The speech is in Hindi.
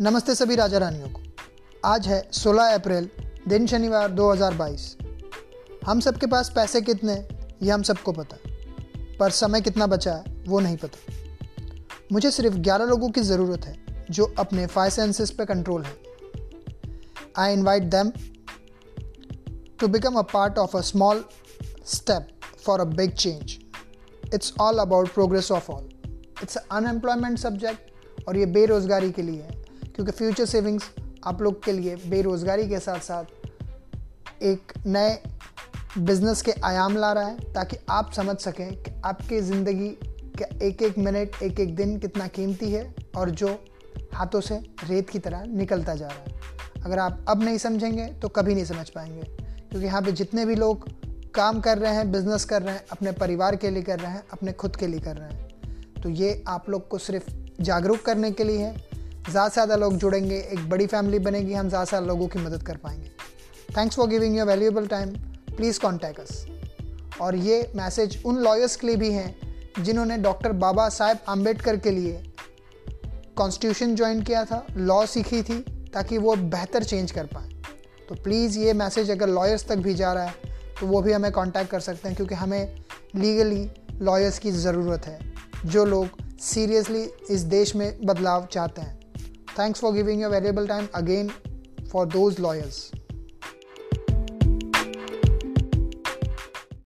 नमस्ते सभी राजा रानियों को। आज है 16 अप्रैल, दिन शनिवार 2022 हम सबके पास पैसे कितने ये हम सबको पता। पर समय कितना बचा है, वो नहीं पता। मुझे सिर्फ़ 11 लोगों की ज़रूरत है, जो अपने फाइव सेंसेस पे कंट्रोल है। I invite them to become a part of a small step for a big change it's all about progress of all it's unemployment subject और ये बेरोज़गारी के लिए है। क्योंकि फ्यूचर सेविंग्स आप लोग के लिए बेरोज़गारी के साथ साथ एक नए बिज़नेस के आयाम ला रहा है, ताकि आप समझ सकें कि आपकी ज़िंदगी का एक एक मिनट एक एक दिन कितना कीमती है और जो हाथों से रेत की तरह निकलता जा रहा है। अगर आप अब नहीं समझेंगे तो कभी नहीं समझ पाएँगे। क्योंकि यहाँ पे जितने भी लोग काम कर रहे हैं बिज़नेस कर रहे हैं, अपने परिवार के लिए कर रहे हैं, अपने खुद के लिए कर रहे हैं तो ये आप लोग को सिर्फ़ जागरूक करने के लिए है। ज़्यादा से ज़्यादा लोग जुड़ेंगे, एक बड़ी फैमिली बनेगी, हम ज़्यादा से ज़्यादा लोगों की मदद कर पाएँगे। Thanks for giving your valuable time please contact us और ये मैसेज उन लॉयर्स के लिए भी हैं, जिन्होंने डॉक्टर बाबा साहेब आम्बेडकर के लिए कॉन्स्टिट्यूशन ज्वाइन किया था लॉ सीखी थी, ताकि वो बेहतर चेंज कर पाए। तो प्लीज़ ये मैसेज अगर लॉयर्स तक भी जा रहा है तो वो भी हमें कांटेक्ट कर सकते हैं, क्योंकि हमें लीगली लॉयर्स की ज़रूरत है, जो लोग सीरियसली इस देश में बदलाव चाहते हैं। Thanks for giving your valuable time again for those lawyers.